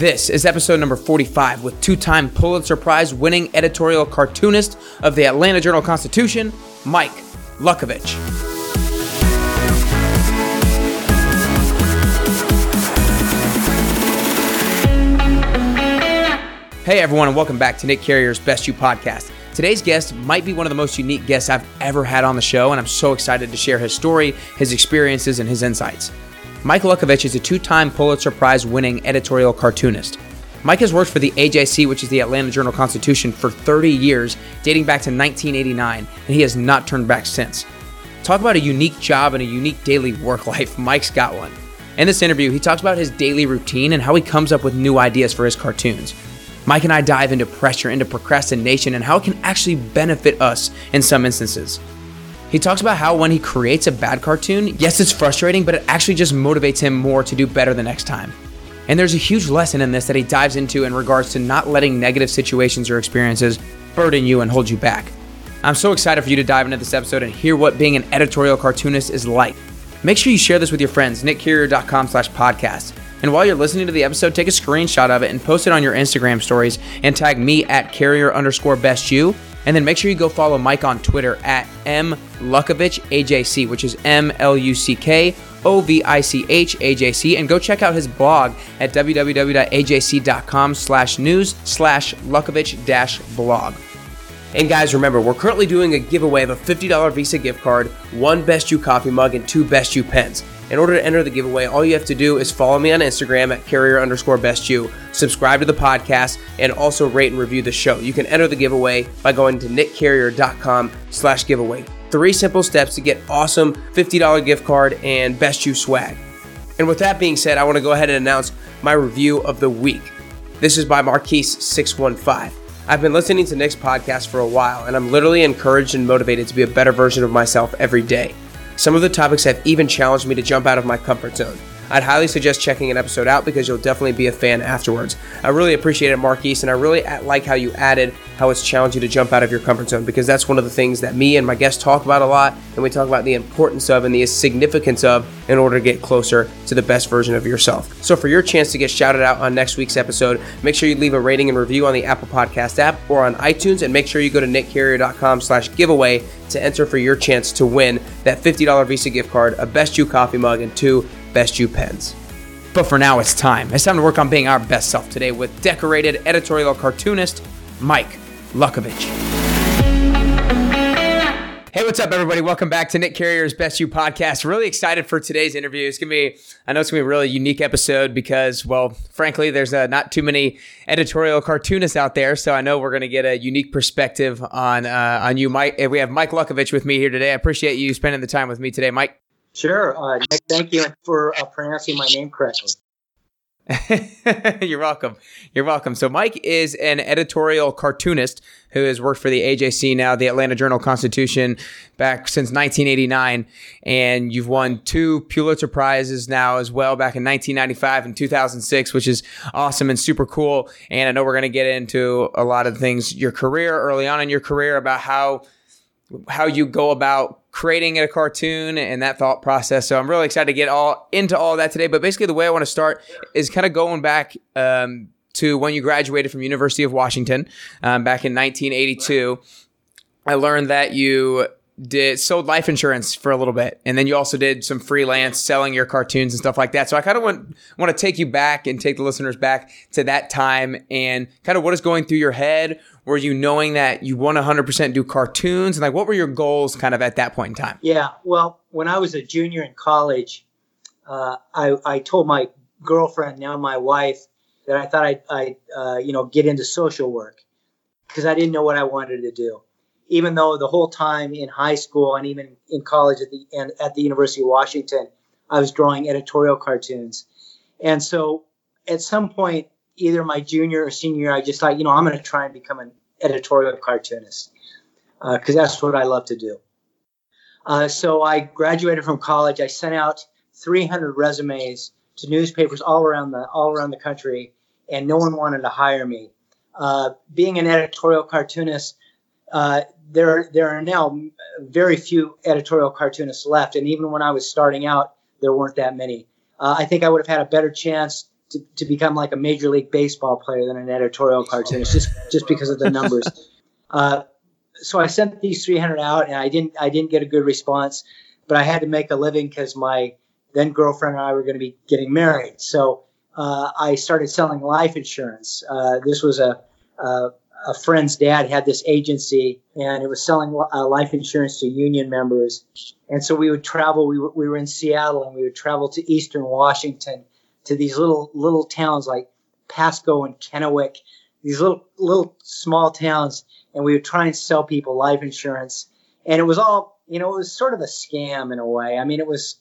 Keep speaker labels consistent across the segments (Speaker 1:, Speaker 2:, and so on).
Speaker 1: This is episode number 45 with two time Pulitzer Prize winning editorial cartoonist of the Atlanta Journal Constitution, Mike Luckovich. Hey everyone, and welcome back to Nick Carrier's Best You podcast. Today's guest might be one of the most unique guests I've ever had on the show, and I'm so excited to share his story, his experiences, and his insights. Mike Luckovich is a two time Pulitzer Prize winning editorial cartoonist. Mike has worked for the AJC, which is the Atlanta Journal Constitution, for 30 years, dating back to 1989, and he has not turned back since. Talk about a unique job and a unique daily work life. Mike's got one. In this interview, he talks about his daily routine and how he comes up with new ideas for his cartoons. Mike and I dive into pressure, into procrastination, and how it can actually benefit us in some instances. He talks about how when he creates a bad cartoon, yes, it's frustrating, but it actually just motivates him more to do better the next time. And there's a huge lesson in this that he dives into in regards to not letting negative situations or experiences burden you and hold you back. I'm so excited for you to dive into this episode and hear what being an editorial cartoonist is like. Make sure you share this with your friends, nickcarrier.com slash podcast. And while you're listening to the episode, take a screenshot of it and post it on your Instagram stories and tag me at carrier underscore best you and then make sure you go follow Mike on Twitter at M Luckovich AJC, which is M L U C K O V I C H AJC, and go check out his blog at www.ajc.com slash news slash Luckovich dash blog. And guys, remember, we're currently doing a giveaway of a $50 Visa gift card, one Best You coffee mug, and two Best You pens. In order to enter the giveaway, all you have to do is follow me on Instagram at carrier underscore best you, subscribe to the podcast, and also rate and review the show. You can enter the giveaway by going to nickcarrier.com slash giveaway. Three simple steps to get awesome $50 gift card and best you swag. And with that being said, I want to go ahead and announce my review of the week. This is by Marquise615. I've been listening to Nick's podcast for a while, and I'm literally encouraged and motivated to be a better version of myself every day. Some of the topics have even challenged me to jump out of my comfort zone. I'd highly suggest checking an episode out because you'll definitely be a fan afterwards. I really appreciate it, Marquise, and I really like how you added how it's challenged you to jump out of your comfort zone because that's one of the things that me and my guests talk about a lot, and we talk about the importance of and the significance of in order to get closer to the best version of yourself. So, for your chance to get shouted out on next week's episode, make sure you leave a rating and review on the Apple Podcast app or on iTunes, and make sure you go to nickcarrier.com/giveaway to enter for your chance to win that $50 Visa gift card, a Best You coffee mug, and two Best You pens. But for now, it's time. It's time to work on being our best self today with decorated editorial cartoonist Mike Luckovich. Hey, what's up, everybody? Welcome back to Nick Carrier's Best You podcast. Really excited for today's interview. It's gonna be, I know it's gonna be a really unique episode because, well, frankly, there's uh, not too many editorial cartoonists out there, so I know we're gonna get a unique perspective on uh, on you, Mike. We have Mike Luckovich with me here today. I appreciate you spending the time with me today, Mike.
Speaker 2: Sure, uh, Nick. Thank you for uh, pronouncing my name correctly.
Speaker 1: You're welcome. You're welcome. So, Mike is an editorial cartoonist who has worked for the AJC now, the Atlanta Journal Constitution, back since 1989. And you've won two Pulitzer Prizes now as well, back in 1995 and 2006, which is awesome and super cool. And I know we're going to get into a lot of things, your career early on in your career, about how how you go about creating a cartoon and that thought process. So I'm really excited to get all into all that today. But basically, the way I want to start is kind of going back um, to when you graduated from University of Washington um, back in 1982. I learned that you did sold life insurance for a little bit and then you also did some freelance selling your cartoons and stuff like that. So i kind of want want to take you back and take the listeners back to that time and kind of what is going through your head. Were you knowing that you want to 100% do cartoons? And like what were your goals kind of at that point in time?
Speaker 2: Yeah well when i was a junior in college uh, I, I told my girlfriend now my wife that i thought i'd, I'd uh, you know get into social work because i didn't know what i wanted to do even though the whole time in high school and even in college at the and at the University of Washington, I was drawing editorial cartoons. And so at some point, either my junior or senior year, I just thought, you know, I'm going to try and become an editorial cartoonist because uh, that's what I love to do. Uh, so I graduated from college. I sent out 300 resumes to newspapers all around the all around the country, and no one wanted to hire me. Uh, being an editorial cartoonist, uh, there there are now very few editorial cartoonists left, and even when I was starting out, there weren't that many. Uh, I think I would have had a better chance to, to become like a major league baseball player than an editorial cartoonist, just just because of the numbers. Uh, so I sent these 300 out, and I didn't I didn't get a good response, but I had to make a living because my then girlfriend and I were going to be getting married. So uh, I started selling life insurance. Uh, this was a, a, a friend's dad had this agency, and it was selling uh, life insurance to union members. And so we would travel. We were, we were in Seattle, and we would travel to Eastern Washington to these little little towns like Pasco and Kennewick, these little little small towns, and we would try and sell people life insurance. And it was all, you know, it was sort of a scam in a way. I mean, it was,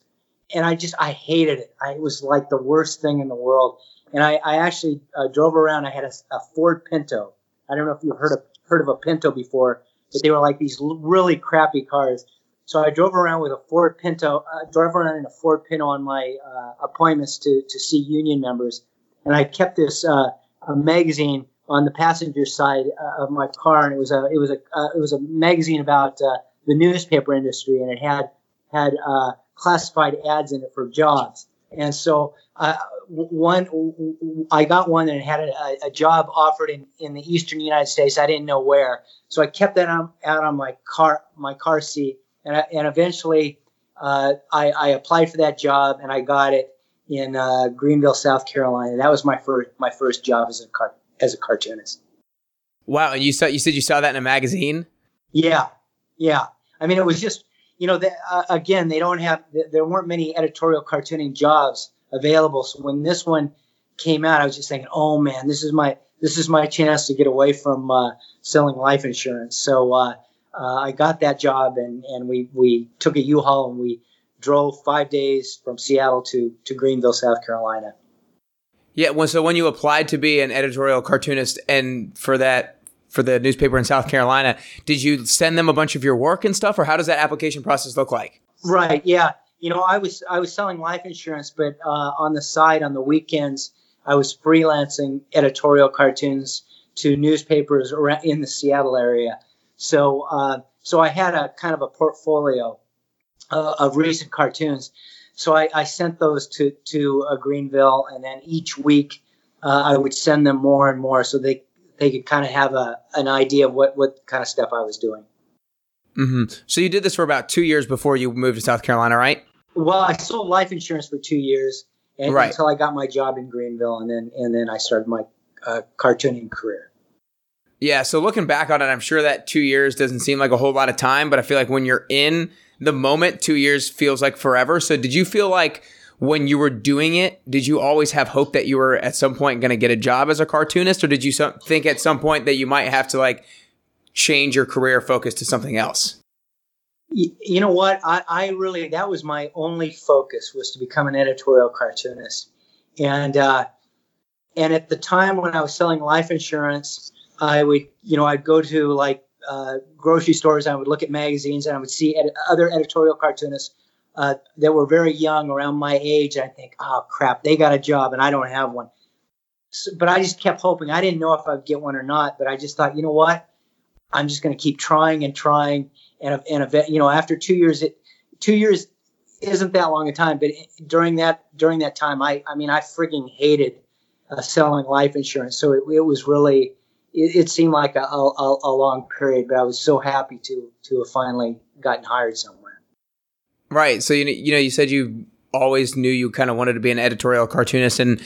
Speaker 2: and I just I hated it. I, it was like the worst thing in the world. And I, I actually uh, drove around. I had a, a Ford Pinto. I don't know if you've heard of heard of a Pinto before, but they were like these really crappy cars. So I drove around with a Ford Pinto, uh, drove around in a Ford Pinto on my uh, appointments to, to see union members. And I kept this uh, a magazine on the passenger side uh, of my car, and it was a it was a uh, it was a magazine about the newspaper industry, and it had had classified ads in it for jobs. And so one, I got one and had a, a, job offered in, in the eastern United States. I didn't know where, so I kept that on, out on my car my car seat and, I, and eventually uh, I, I, applied for that job and I got it in uh, Greenville, South Carolina. That was my first my first job as a car, as a cartoonist.
Speaker 1: Wow! And you saw you said you saw that in a magazine.
Speaker 2: Yeah, yeah. I mean, it was just you know, the, uh, again, they don't have there weren't many editorial cartooning jobs available. So when this one came out, I was just thinking, oh man, this is my this is my chance to get away from uh, selling life insurance. So uh, uh, I got that job, and and we we took a U-Haul and we drove five days from Seattle to to Greenville, South Carolina.
Speaker 1: Yeah. Well, so when you applied to be an editorial cartoonist, and for that for the newspaper in South Carolina, did you send them a bunch of your work and stuff, or how does that application process look like?
Speaker 2: Right. Yeah. You know, I was I was selling life insurance, but uh, on the side, on the weekends, I was freelancing editorial cartoons to newspapers in the Seattle area. So uh, so I had a kind of a portfolio uh, of recent cartoons. So I, I, sent those to to uh, Greenville, and then each week uh, I would send them more and more, so they they could kind of have a an idea of what what kind of stuff I was doing.
Speaker 1: Mm-hmm. So you did this for about two years before you moved to South Carolina, right?
Speaker 2: Well, I sold life insurance for two years, and, right. until I got my job in Greenville, and then and then I started my uh, cartooning career.
Speaker 1: Yeah. So looking back on it, I'm sure that two years doesn't seem like a whole lot of time, but I feel like when you're in the moment, two years feels like forever. So did you feel like when you were doing it, did you always have hope that you were at some point going to get a job as a cartoonist, or did you think at some point that you might have to like change your career focus to something else?
Speaker 2: You know what? I, I really that was my only focus was to become an editorial cartoonist, and uh, and at the time when I was selling life insurance, I would, you know, I'd go to like uh, grocery stores. And I would look at magazines, and I would see ed- other editorial cartoonists uh, that were very young, around my age. I think, oh crap, they got a job, and I don't have one. So, but I just kept hoping. I didn't know if I'd get one or not, but I just thought, you know what? I'm just going to keep trying and trying, and and you know, after two years, it two years isn't that long a time, but during that during that time, I I mean, I frigging hated uh, selling life insurance, so it, it was really it, it seemed like a, a, a, long period, but I was so happy to to have finally gotten hired somewhere.
Speaker 1: Right. So you you know you said you always knew you kind of wanted to be an editorial cartoonist and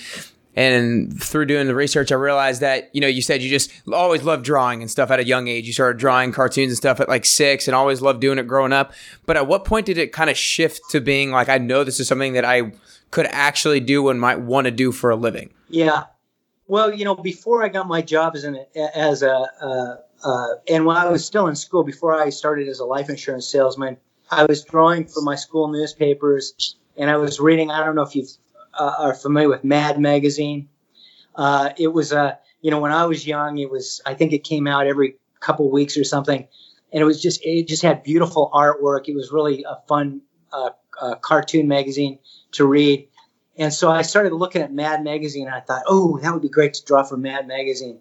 Speaker 1: and through doing the research i realized that you know you said you just always loved drawing and stuff at a young age. You started drawing cartoons and stuff at like six and always loved doing it growing up. But at what point did it kind of shift to being like i know this is something that i could actually do and might want to do for a living?
Speaker 2: Yeah. Well, you know, before I got my job as an as a uh, uh, and when I was still in school, before I started as a life insurance salesman, I was drawing for my school newspapers, and I was reading. I don't know if you uh, are familiar with Mad Magazine. Uh, it was a you know when I was young, it was I think it came out every couple weeks or something, and it was just it just had beautiful artwork. It was really a fun uh, uh, cartoon magazine to read and so I started looking at Mad Magazine and I thought, oh, that would be great to draw for Mad Magazine.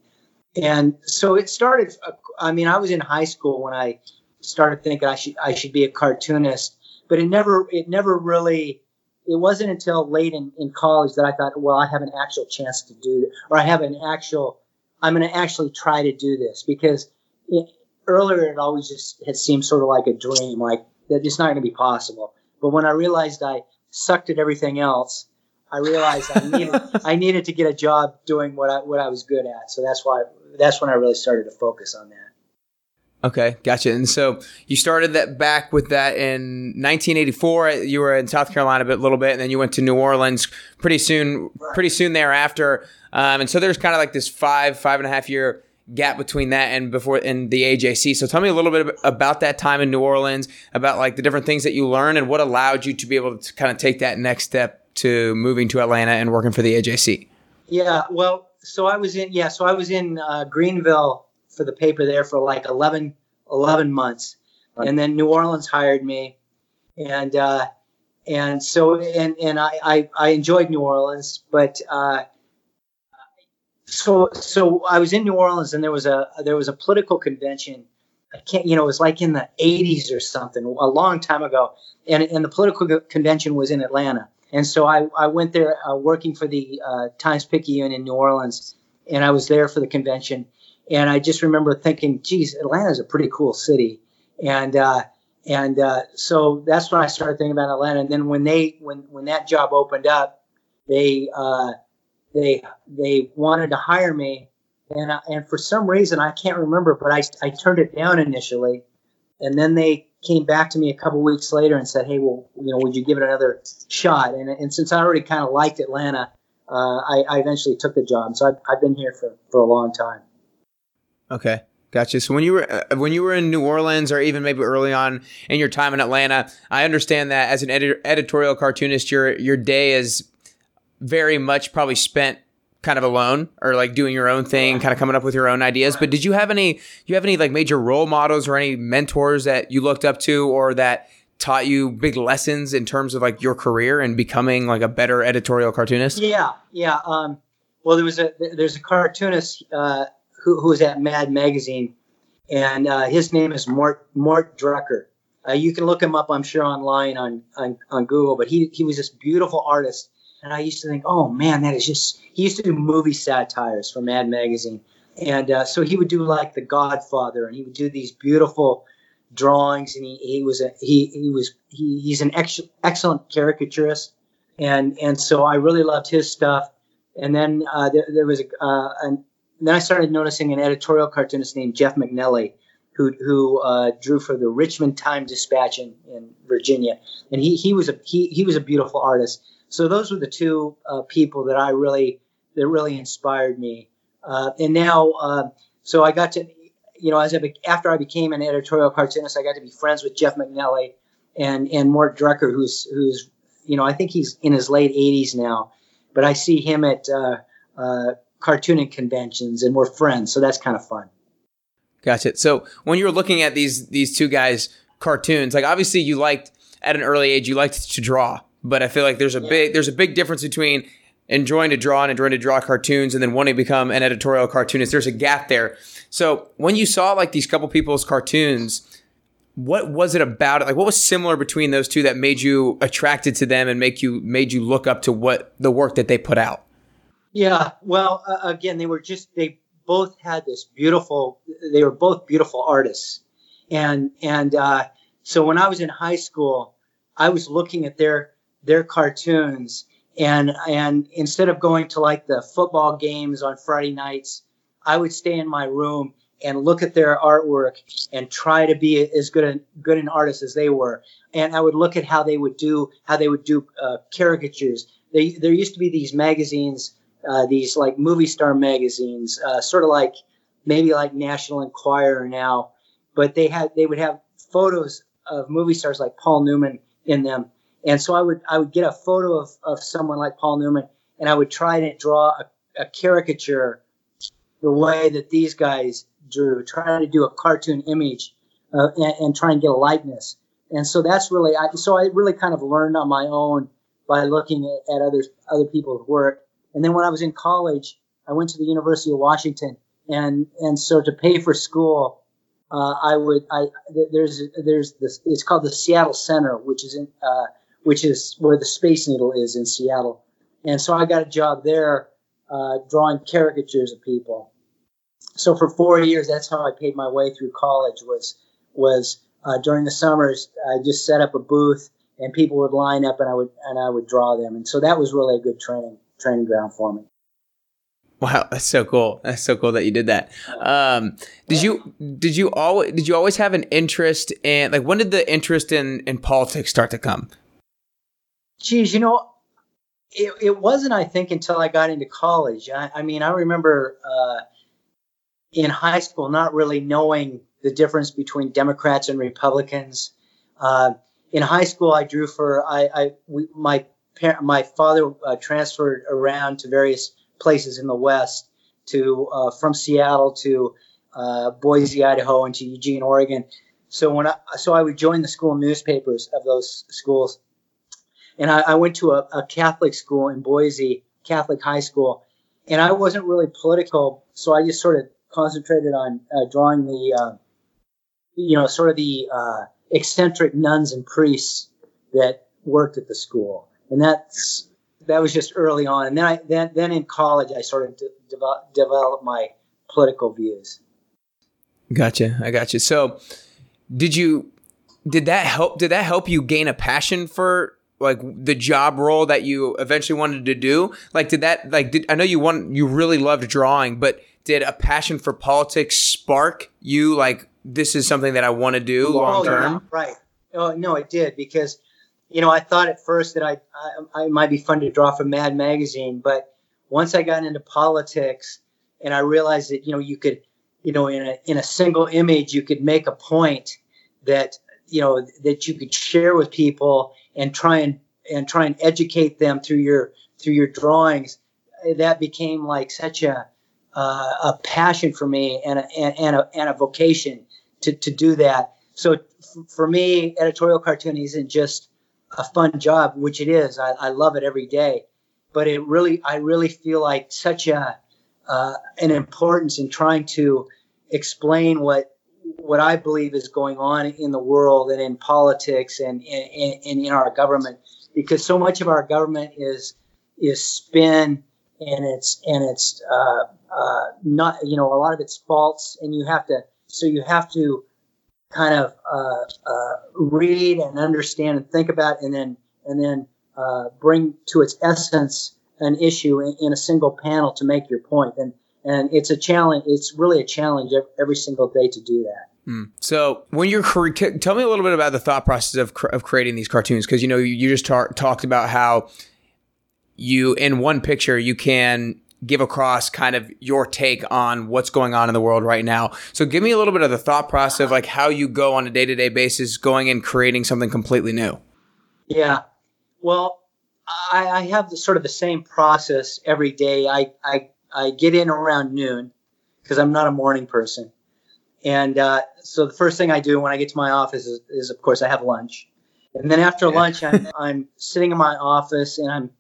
Speaker 2: And so it started. I mean, I was in high school when I started thinking I should I should be a cartoonist, but it never it never really it wasn't until late in, in college that I thought, well, I have an actual chance to do it, or I have an actual, I'm going to actually try to do this because it, earlier it always just had seemed sort of like a dream, like that it's not going to be possible. But when I realized I sucked at everything else, I realized I needed I needed to get a job doing what I what I was good at. So that's why that's when I really started to focus on that.
Speaker 1: Okay, gotcha. And so you started that back with that in 1984. You were in South Carolina a little bit, and then you went to New Orleans pretty soon. Pretty soon thereafter, um, and so there's kind of like this five five and a half year gap between that and before in the AJC. So tell me a little bit about that time in New Orleans, about like the different things that you learned, and what allowed you to be able to kind of take that next step to moving to Atlanta and working for the AJC.
Speaker 2: Yeah, well, so I was in yeah, so I was in uh, Greenville for the paper there for like 11, 11 months, right. and then New Orleans hired me, and uh, and so and and I, I, I enjoyed New Orleans, but uh, so so I was in New Orleans and there was a there was a political convention. I can't you know it was like in the 80s or something a long time ago, and and the political convention was in Atlanta. And so I, I went there uh, working for the uh, Times Picayune in New Orleans, and I was there for the convention. And I just remember thinking, geez, Atlanta is a pretty cool city. And uh, and uh, so that's when I started thinking about Atlanta. And then when they when when that job opened up, they uh, they they wanted to hire me, and I, and for some reason I can't remember, but I I turned it down initially, and then they came back to me a couple weeks later and said, "Hey, well, you know, would you give it another shot?" And, and since I already kind of liked Atlanta, uh, I, I, eventually took the job. So I've, I've, been here for, for a long time.
Speaker 1: Okay, gotcha. So when you were uh, when you were in New Orleans, or even maybe early on in your time in Atlanta, I understand that as an edi- editorial cartoonist, your your day is very much probably spent kind of alone or like doing your own thing, kind of coming up with your own ideas. But did you have any you have any like major role models or any mentors that you looked up to or that taught you big lessons in terms of like your career and becoming like a better editorial cartoonist?
Speaker 2: Yeah, yeah. Um, well, there was a there's a cartoonist uh, who was at Mad Magazine, and uh, his name is Mort Mort Drucker. Uh, you can look him up, I'm sure, online on, on on Google. But he he was this beautiful artist and I used to think, oh man, that is just. He used to do movie satires for Mad Magazine, and uh, so he would do like The Godfather, and he would do these beautiful drawings, and he, he was a he he was he, he's an ex- excellent caricaturist, and and so I really loved his stuff. And then uh, there, there, was a uh, an, then I started noticing an editorial cartoonist named Jeff MacNelly who who uh, drew for the Richmond Times Dispatch in, in Virginia, and he he was a he, he was a beautiful artist. So those were the two uh, people that I really that really inspired me. Uh, and now, uh, so I got to, you know, as I be, after I became an editorial cartoonist, I got to be friends with Jeff MacNelly and and Mort Drucker, who's who's you know I think he's in his late 80s now, but I see him at uh, uh, cartooning conventions, and we're friends, so that's kind of fun.
Speaker 1: Gotcha. So when you were looking at these these two guys' cartoons, like obviously you liked at an early age, you liked to draw but I feel like there's a yeah. big there's a big difference between enjoying to draw and enjoying to draw cartoons and then wanting to become an editorial cartoonist. There's a gap there. So when you saw like these couple people's cartoons, what was it about it? Like what was similar between those two that made you attracted to them and make you made you look up to what the work that they put out?
Speaker 2: Yeah, well, uh, again, they were just they both had this beautiful. They were both beautiful artists, and and uh, so when I was in high school, I was looking at their their cartoons and and instead of going to like the football games on Friday nights, I would stay in my room and look at their artwork and try to be as good a, good an artist as they were. And I would look at how they would do how they would do uh, caricatures. They, there used to be these magazines, uh, these like movie star magazines, uh, sort of like maybe like National Enquirer now, but they had they would have photos of movie stars like Paul Newman in them and so I would I would get a photo of, of someone like Paul Newman, and I would try to draw a, a caricature the way that these guys drew, trying to do a cartoon image uh, and, and, try and get a likeness. And so that's really I, so I really kind of learned on my own by looking at, at other other people's work. And then when I was in college, I went to the University of Washington, and and so to pay for school, uh, I would I there's there's this it's called the Seattle Center, which is in uh, which is where the Space Needle is in Seattle. And so I got a job there uh, drawing caricatures of people. So for four years, that's how I paid my way through college. Was was uh, during the summers, I just set up a booth and people would line up and I would and I would draw them. And so that was really a good training training ground for me.
Speaker 1: Wow, that's so cool. That's so cool that you did that. Um, did you did you always did you always have an interest in like when did the interest in in politics start to come?
Speaker 2: Geez, you know, it, it wasn't I think until I got into college. I, I mean, I remember uh, in high school not really knowing the difference between Democrats and Republicans. Uh, in high school, I drew for I, I we, my parent, my father uh, transferred around to various places in the West, to uh, from Seattle to uh, Boise, Idaho, and to Eugene, Oregon. So when I so I would join the school newspapers of those schools, and I, I went to a, a, Catholic school in Boise, Catholic high school, and I wasn't really political, so I just sort of concentrated on uh, drawing the, uh, you know, sort of the uh, eccentric nuns and priests that worked at the school, and that's that was just early on. And then I then then in college I started to develop, develop my political views.
Speaker 1: Gotcha, I got you. So, did you did that help? Did that help you gain a passion for like the job role that you eventually wanted to do? Like, did that like did I know you want you really loved drawing, but did a passion for politics spark you like this is something that I want to do oh, long term?
Speaker 2: Oh, yeah, right. Oh, no, it did because, you know, I thought at first that I, I, I might be fun to draw for Mad Magazine, but once I got into politics and I realized that, you know, you could, you know, in a, in a single image, you could make a point that, you know, that you could share with people and try and, and try and educate them through your, through your drawings. That became like such a, uh, a passion for me and a, and, a, and a vocation to, to do that. So for me, editorial cartooning isn't just a fun job, which it is. I, I love it every day, but it really, I really feel like such a uh, an importance in trying to explain what what I believe is going on in the world and in politics and in, in, in our government, because so much of our government is is spin and it's and it's uh, uh, not you know a lot of it's false, and you have to so you have to kind of uh, uh, read and understand and think about, and then and then uh, bring to its essence an issue in, in, a single panel to make your. And and it's a challenge. It's really a challenge every single day to do that.
Speaker 1: Mm. So when you're tell me a little bit about the thought process of, of creating these cartoons because you know you, you just tar- talked about how you in one picture you can give across kind of your take on what's going on in the world right now. So give me a little bit of the thought process of like how you go on a day to day basis, going and creating something completely new.
Speaker 2: Yeah. Well, I, I have the, sort of the same process every day. I, I, I get in around noon because I'm not a morning person. And uh, so the first thing I do when I get to my office is, is of course, I have lunch. And then after yeah. lunch, I'm, I'm sitting in my office and I'm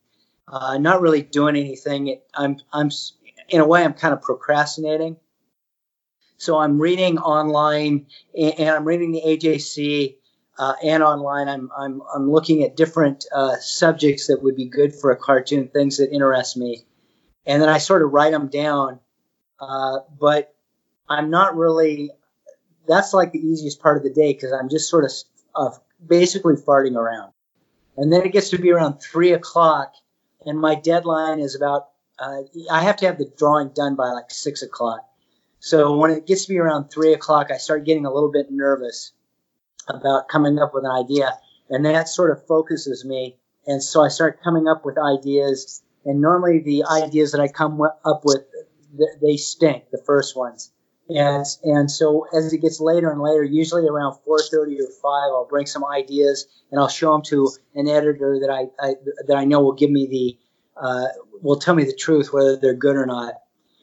Speaker 2: uh, not really doing anything. I'm, I'm, in a way, I'm kind of procrastinating. So I'm reading online and, and I'm reading the AJC uh, and online. I'm, I'm, I'm looking at different uh, subjects that would be good for a cartoon, things that interest me. And then I sort of write them down. Uh, but I'm not really, that's like the easiest part of the day because I'm just sort of basically farting around. And then it gets to be around three o'clock and my deadline is about uh, I have to have the drawing done by like six o'clock. So when it gets to be around three o'clock, I start getting a little bit nervous about coming up with an idea, and that sort of focuses me. And so I start coming up with ideas, and normally the ideas that I come up with they stink, the first ones. And and so as it gets later and later, usually around 4:30 or 5, I'll bring some ideas and I'll show them to an editor that I, I that I know will give me the uh, will tell me the truth whether they're good or not.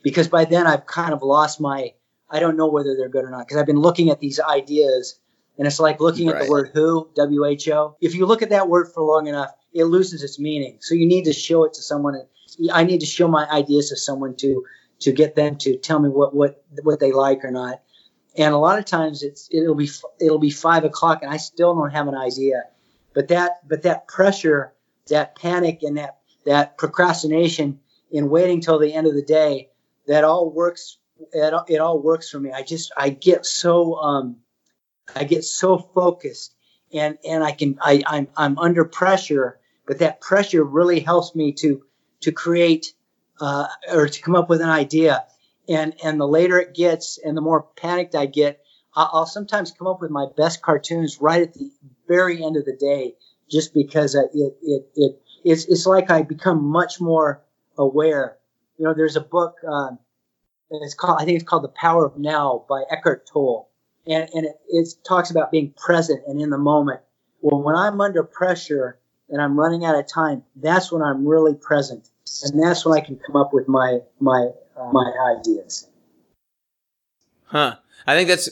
Speaker 2: Because by then I've kind of lost my I don't know whether they're good or not because I've been looking at these ideas and it's like looking right. at the word who W H O. If you look at that word for long enough, it loses its meaning. So you need to show it to someone. I need to show my ideas to someone to to get them to tell me what what what they like or not. And a lot of times it's it'll be it'll be five o'clock and I still don't have an idea. but that but that pressure, that panic, and that that procrastination in waiting till the end of the day, that all works. It, it all works for me. I just I get so um, I get so focused, and and I can I I'm I'm under pressure, but that pressure really helps me to to create uh, or to come up with an idea. And and the later it gets, and the more panicked I get, I'll, sometimes come up with my best cartoons right at the very end of the day, just because it it, it it's it's like I become much more aware. You know, there's a book. Um, it's called I think it's called The Power of Now by Eckhart Tolle, and and it, it talks about being present and in the moment. Well, when I'm under pressure and I'm running out of time, that's when I'm really present and that's when I can come up with my my uh, my ideas.
Speaker 1: Huh. I think that's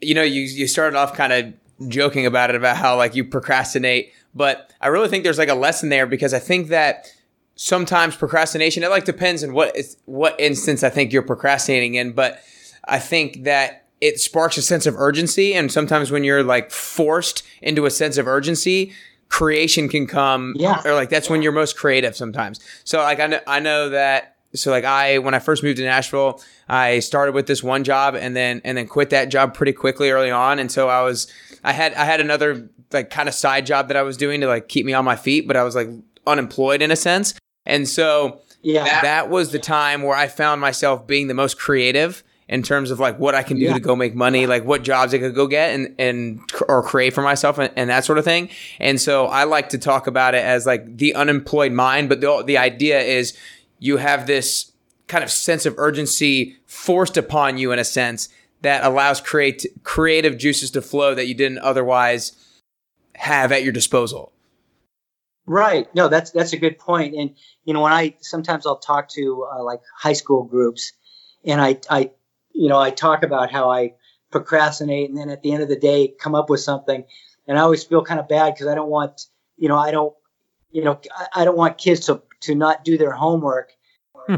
Speaker 1: you know you you started off kind of joking about it about how like you procrastinate, but I really think there's like a lesson there because I think that sometimes procrastination it like depends on what what instance I think you're procrastinating in, but I think that it sparks a sense of urgency and sometimes when you're like forced into a sense of urgency creation can come
Speaker 2: yeah.
Speaker 1: or like that's when you're most creative sometimes. So like I know, I know that so like I when I first moved to Nashville I started with this one job and then and then quit that job pretty quickly early on. And so I was I had I had another like kind of side job that I was doing to like keep me on my feet but I was like unemployed in a sense. And so
Speaker 2: yeah.
Speaker 1: that, that was the time where I found myself being the most creative in terms of like what I can do yeah. to go make money, like what jobs I could go get and, and or create for myself and, and, that sort of thing. And so I like to talk about it as like the unemployed mind, but the, the idea is you have this kind of sense of urgency forced upon you in a sense that allows create creative juices to flow that you didn't otherwise have at your disposal.
Speaker 2: Right. No, that's that's a good point. And you know, when I sometimes I'll talk to uh, like high school groups, and I I you know, I talk about how I procrastinate and then at the end of the day come up with something. And I always feel kind of bad because I don't want, you know, I don't, you know, I don't want kids to, to not do their homework.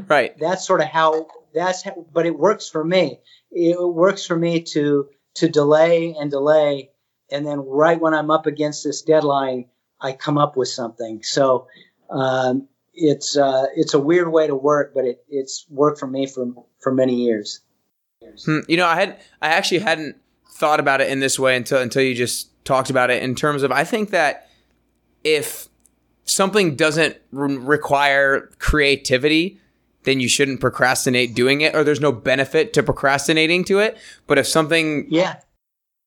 Speaker 1: Right.
Speaker 2: That's sort of how that's, how, but it works for me. It works for me to, to delay and delay. And then right when I'm up against this deadline, I come up with something. So, um, it's, uh, it's a weird way to work, but it, it's worked for me for, for many years.
Speaker 1: Hmm, you know, I had I actually hadn't thought about it in this way until until you just talked about it in terms of I think that if something doesn't re- require creativity, then you shouldn't procrastinate doing it or there's no benefit to procrastinating to it. But if something
Speaker 2: Yeah.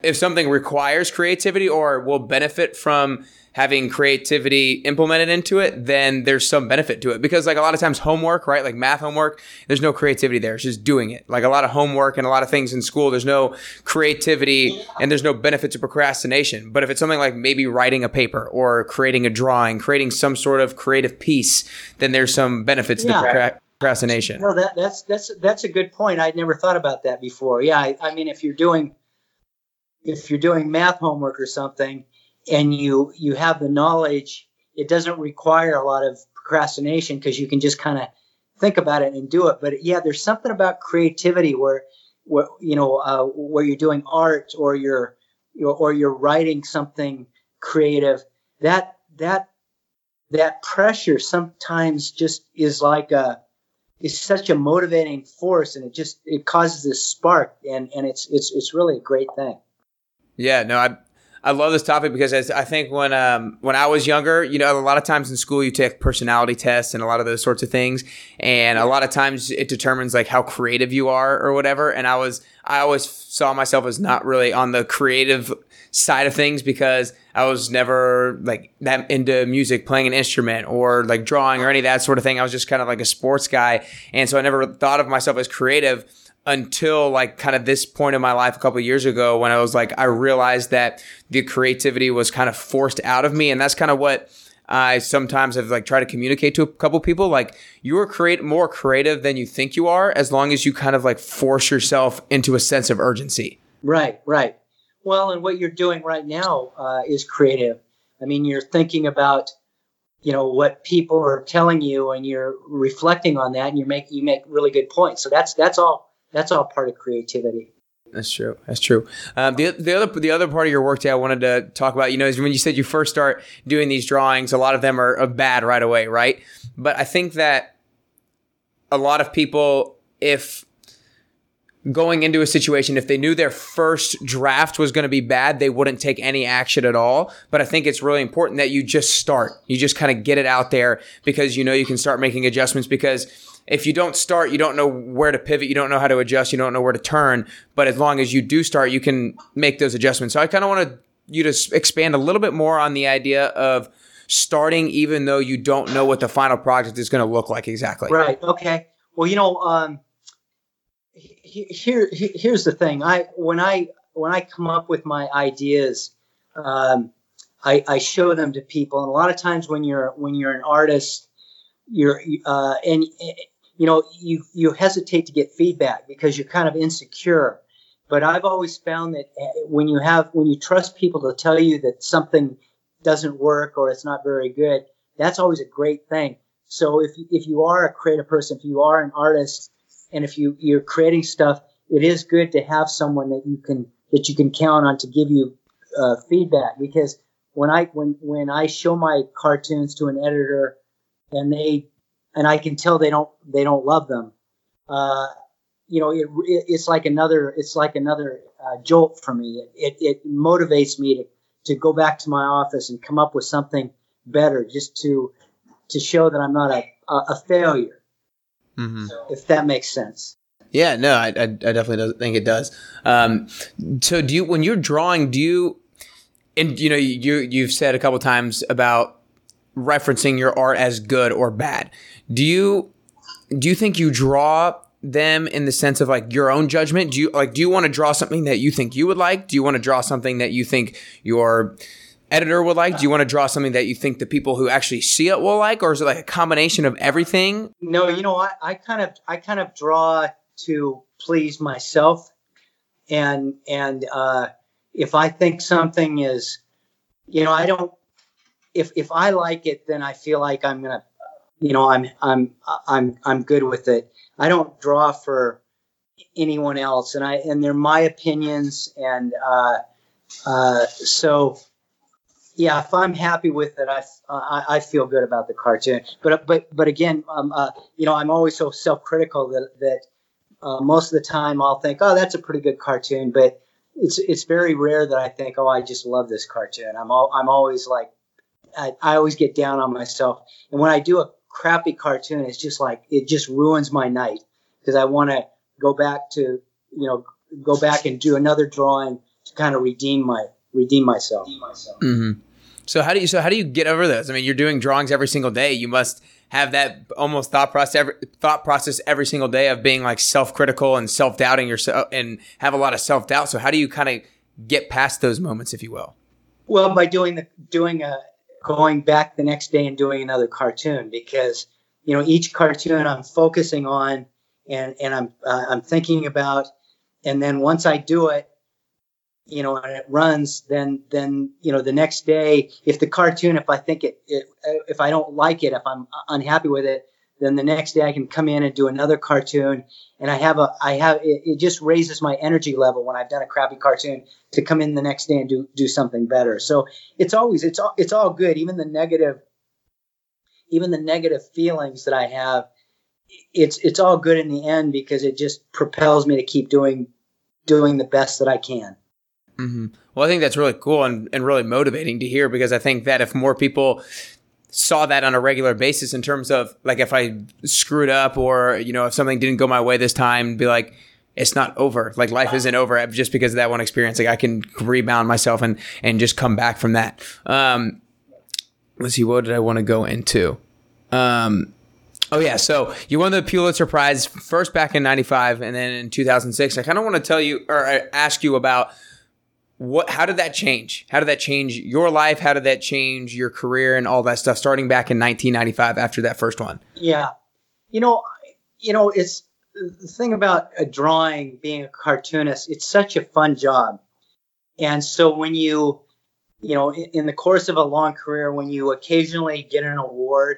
Speaker 1: If something requires creativity or will benefit from having creativity implemented into it, then there's some benefit to it. Because like a lot of times homework, right? Like math homework, there's no creativity there. It's just doing it. Like a lot of homework and a lot of things in school, there's no creativity and there's no benefit to procrastination. But if it's something like maybe writing a paper or creating a drawing, creating some sort of creative piece, then there's some benefits yeah. to procrastination.
Speaker 2: No, that, that's that's that's a good point. I'd never thought about that before. Yeah, I, I mean, if you're doing if you're doing math homework or something, and you you have the knowledge, it doesn't require a lot of procrastination because you can just kind of think about it and do it. But yeah, there's something about creativity where, where you know, uh, where you're doing art or you're, or you're writing something creative. That that that pressure sometimes just is like a is such a motivating force, and it just it causes this spark, and and it's it's it's really a great thing.
Speaker 1: Yeah, no, I I love this topic because I think when um, when I was younger, you know, a lot of times in school you take personality tests and a lot of those sorts of things, and a lot of times it determines like how creative you are or whatever. And I was I always saw myself as not really on the creative side of things because I was never like that into music, playing an instrument or like drawing or any of that sort of thing. I was just kind of like a sports guy, and so I never thought of myself as creative until like kind of this point in my life a couple years ago when I was like I realized that the creativity was kind of forced out of me and that's kind of what I sometimes have like tried to communicate to a couple people like you are create more creative than you think you are as long as you kind of like force yourself into a sense of urgency.
Speaker 2: Right, right. Well, and what you're doing right now uh, is creative. I mean, you're thinking about you know what people are telling you and you're reflecting on that and you make you make really good points so that's that's all that's all part of creativity.
Speaker 1: That's true. That's true. Um, the the other the other part of your work day I wanted to talk about, you know, is when you said you first start doing these drawings. A lot of them are, are bad right away, right? But I think that a lot of people, if going into a situation, if they knew their first draft was going to be bad, they wouldn't take any action at all. But I think it's really important that you just start. You just kind of get it out there because you know you can start making adjustments because if you don't start, you don't know where to pivot, you don't know how to adjust, you don't know where to turn. But as long as you do start, you can make those adjustments. So I kind of want you to expand a little bit more on the idea of starting even though you don't know what the final project is going to look like exactly.
Speaker 2: Right. Okay. Well, you know, um, here, here's the thing. I when I when I come up with my ideas, um, I, I, show them to people, and a lot of times when you're when you're an artist, you're uh, and you know you you hesitate to get feedback because you're kind of insecure. But I've always found that uh, when you have when you trust people to tell you that something doesn't work or it's not very good, that's always a great thing. So if if you are a creative person, if you are an artist, and if you you're creating stuff, it is good to have someone that you can that you can count on to give you uh, feedback. Because when I when when I show my cartoons to an editor, and they and I can tell they don't they don't love them, uh, you know, it, it, it's like another it's like another uh, jolt for me. It, it, it motivates me to to go back to my office and come up with something better, just to to show that I'm not a a, a failure mm-hmm. if that makes sense.
Speaker 1: Yeah, no, I, I, I definitely think it does. Um, so, do you when you're drawing, do you, and you know, you you've said a couple times about referencing your art as good or bad. Do you do you think you draw them in the sense of like your own judgment? Do you like do you want to draw something that you think you would like? Do you want to draw something that you think your editor would like? Do you want to draw something that you think the people who actually see it will like, or is it like a combination of everything?
Speaker 2: No, you know, I, I kind of I kind of draw to please myself, and and uh, if I think something is, you know, I don't. If if I like it, then I feel like I'm gonna, you know, I'm I'm I'm I'm good with it. I don't draw for anyone else, and I and they're my opinions, and uh, uh, so yeah, if I'm happy with it, I, I, I feel good about the cartoon. But but but again, um, uh, you know, I'm always so self-critical that that uh, most of the time I'll think, oh, that's a pretty good cartoon, but it's it's very rare that I think, oh, I just love this cartoon. I'm all, I'm always like, I, I always get down on myself, and when I do a crappy cartoon, it's just like it just ruins my night because I want to go back to you know go back and do another drawing to kind of redeem my redeem myself.
Speaker 1: Mm-hmm. So how do you so how do you get over those? I mean, you're doing drawings every single day. You must have that almost thought process every thought process every single day of being like self-critical and self-doubting yourself and have a lot of self-doubt. So how do you kind of get past those moments if you will?
Speaker 2: Well, by doing the doing a going back the next day and doing another cartoon because you know each cartoon I'm focusing on and and I'm uh, I'm thinking about. And then once I do it you know, and it runs, then then you know the next day, if the cartoon, if I think it, it if I don't like it, if I'm unhappy with it, then the next day I can come in and do another cartoon, and I have a I have it, it just raises my energy level when I've done a crappy cartoon to come in the next day and do do something better. So it's always it's all it's all good, even the negative, even the negative feelings that I have, it's it's all good in the end because it just propels me to keep doing doing the best that I can.
Speaker 1: Mm-hmm. Well, I think that's really cool and, and really motivating to hear because I think that if more people saw that on a regular basis in terms of like if I screwed up or, you know, if something didn't go my way this time, be like, it's not over. Like life isn't over just because of that one experience. Like I can rebound myself and, and just come back from that. Um, let's see, what did I want to go into? Um, Oh yeah, so you won the Pulitzer Prize first back in '95, and then in 2006. I kind of want to tell you or uh, ask you about what how did that change? How did that change your life? How did that change your career and all that stuff starting back in 1995 after that first one?
Speaker 2: Yeah. You know you know it's the thing about a drawing being a cartoonist it's such a fun job. And so when you you know in, the course of a long career when you occasionally get an award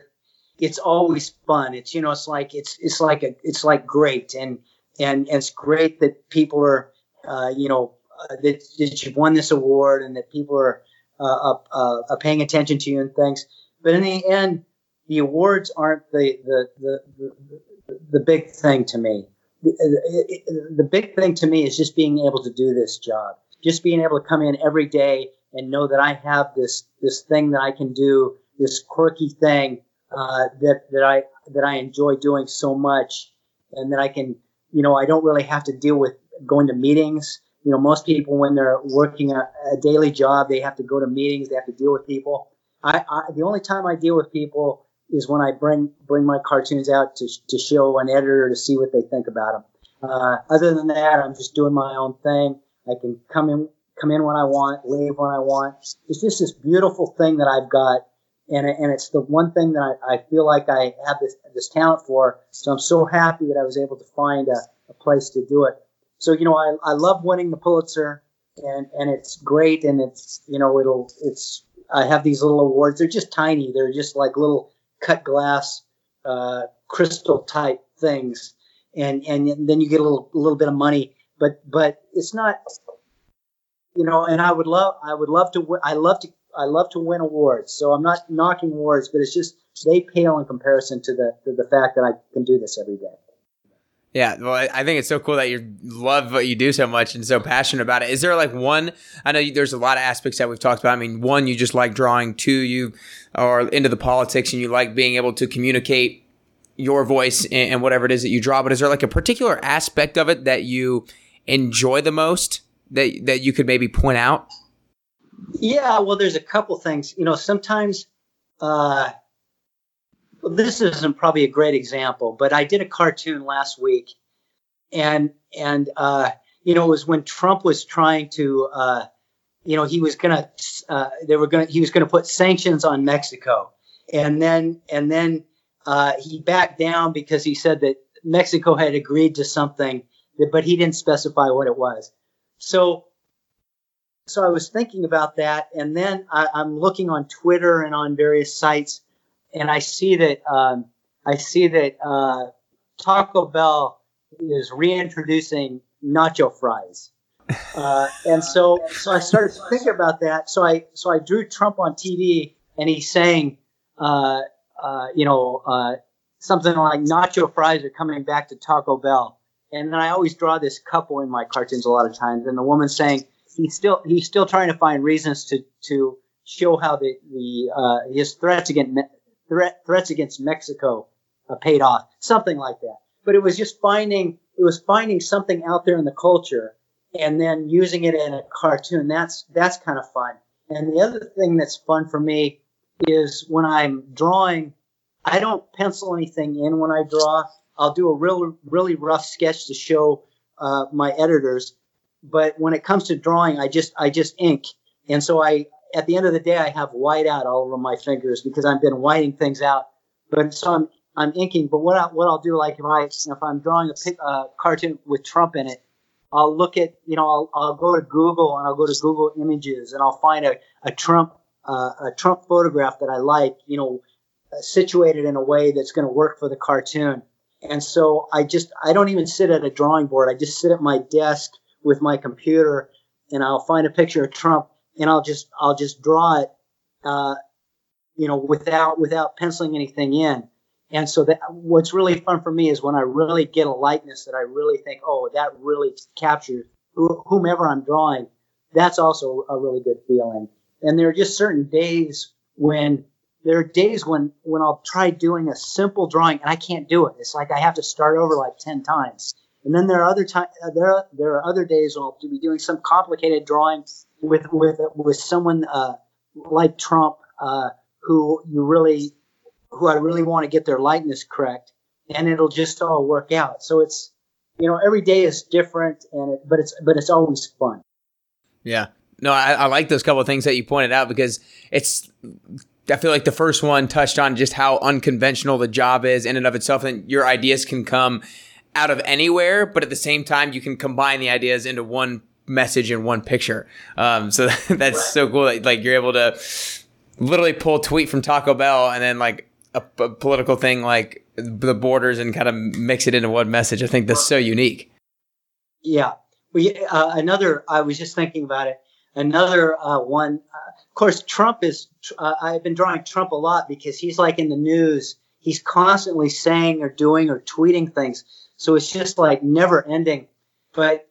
Speaker 2: it's always fun. It's you know it's like it's it's like a it's like great. And and, and it's great that people are uh, you know, that, that you've won this award and that people are uh, uh, paying attention to you and things. But in the end, the awards aren't the the the, the, the big thing to me. The, the big thing to me is just being able to do this job, just being able to come in every day and know that I have this this thing that I can do, this quirky thing uh, that that I that I enjoy doing so much, and that I can, you know, I don't really have to deal with going to meetings. You know, most people when they're working a, a daily job, they have to go to meetings, they have to deal with people. I, I the only time I deal with people is when I bring bring my cartoons out to, to show an editor to see what they think about them. Uh, other than that, I'm just doing my own thing. I can come in come in when I want, leave when I want. It's just this beautiful thing that I've got and and it's the one thing that I, I feel like I have this this talent for. So I'm so happy that I was able to find a, a place to do it. So you know, I, I love winning the Pulitzer, and and it's great, and it's you know it'll it's I have these little awards. They're just tiny. They're just like little cut glass, uh, crystal type things, and and then you get a little a little bit of money. But but it's not, you know. And I would love I would love to I love to I love to win awards, so I'm not knocking awards, but it's just they pale in comparison to the to the fact that I can do this every day.
Speaker 1: Yeah, well, I think it's so cool that you love what you do so much and so passionate about it. Is there like one? I know there's a lot of aspects that we've talked about. I mean, one, you just like drawing. Two, you are into the politics and you like being able to communicate your voice and whatever it is that you draw. But is there like a particular aspect of it that you enjoy the most that that you could maybe point out?
Speaker 2: Yeah, well, there's a couple things. You know, sometimes uh, this isn't probably a great example, but I did a cartoon last week, and and uh, you know, it was when Trump was trying to, uh, you know, he was gonna, uh, they were gonna, he was gonna put sanctions on Mexico, and then and then uh, he backed down because he said that Mexico had agreed to something, but he didn't specify what it was. So so I was thinking about that, and then I, am looking on Twitter and on various sites, and I see that um, I see that uh, Taco Bell is reintroducing nacho fries, uh, and so so I started thinking about that. So I so I drew Trump on TV, and he's saying, uh, uh, you know, uh, something like nacho fries are coming back to Taco Bell, and then I always draw this couple in my cartoons a lot of times, and the woman saying he's still he's still trying to find reasons to to show how the the uh, his threats against threat, threats against Mexico uh, paid off, something like that. But it was just finding it was finding something out there in the culture and then using it in a cartoon. That's that's kind of fun. And the other thing that's fun for me is when I'm drawing, I don't pencil anything in when I draw. I'll do a real really rough sketch to show uh, my editors but when it comes to drawing, I just I just ink, and so I at the end of the day I have white out all over my fingers because I've been whiting things out. But so I'm I'm inking. But what I, what I'll do like if I if I'm drawing a uh, cartoon with Trump in it, I'll look at you know I'll, I'll go to Google and I'll go to Google Images and I'll find a, a Trump uh, a Trump photograph that I like you know situated in a way that's going to work for the cartoon. And so I just I don't even sit at a drawing board. I just sit at my desk with my computer and I'll find a picture of Trump and I'll just I'll just draw it, uh, you know, without without penciling anything in. And so that what's really fun for me is when I really get a likeness that I really think, oh, that really captures whomever I'm drawing. That's also a really good feeling. And there are just certain days when there are days when when I'll try doing a simple drawing and I can't do it. It's like I have to start over like ten times. And then there are other time uh, there are, there are other days I'll be doing some complicated drawing with with with someone uh, like Trump uh, who you really who I really want to get their likeness correct, and it'll just all work out. So it's you know every day is different, and it, but it's but it's always fun.
Speaker 1: Yeah, no, I, I like those couple of things that you pointed out because it's I feel like the first one touched on just how unconventional the job is in and of itself, and your ideas can come out of anywhere, but at the same time, you can combine the ideas into one message in one picture. Um, so that's so cool that like you're able to literally pull a tweet from Taco Bell and then like a, a political thing like the borders and kind of mix it into one message. I think that's so unique.
Speaker 2: Yeah. We uh, another. I was just thinking about it. Another uh, one. Uh, of course, Trump is. Uh, I've been drawing Trump a lot because he's like in the news. He's constantly saying or doing or tweeting things. So it's just like never ending. But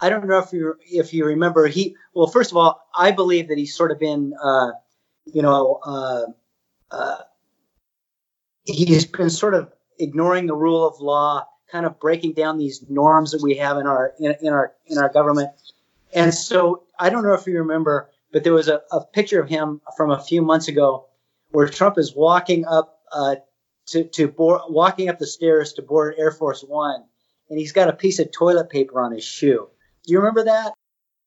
Speaker 2: I don't know if you if you remember he. Well, first of all, I believe that he's sort of been. Uh, you know. Uh, he's been sort of ignoring the rule of law kind of breaking down these norms that we have in our in, in our in our government. And so I don't know if you remember, but there was a, a picture of him from a few months ago where Trump is walking up uh, to to board, walking up the stairs to board Air Force One, and he's got a piece of toilet paper on his shoe. Do you remember that?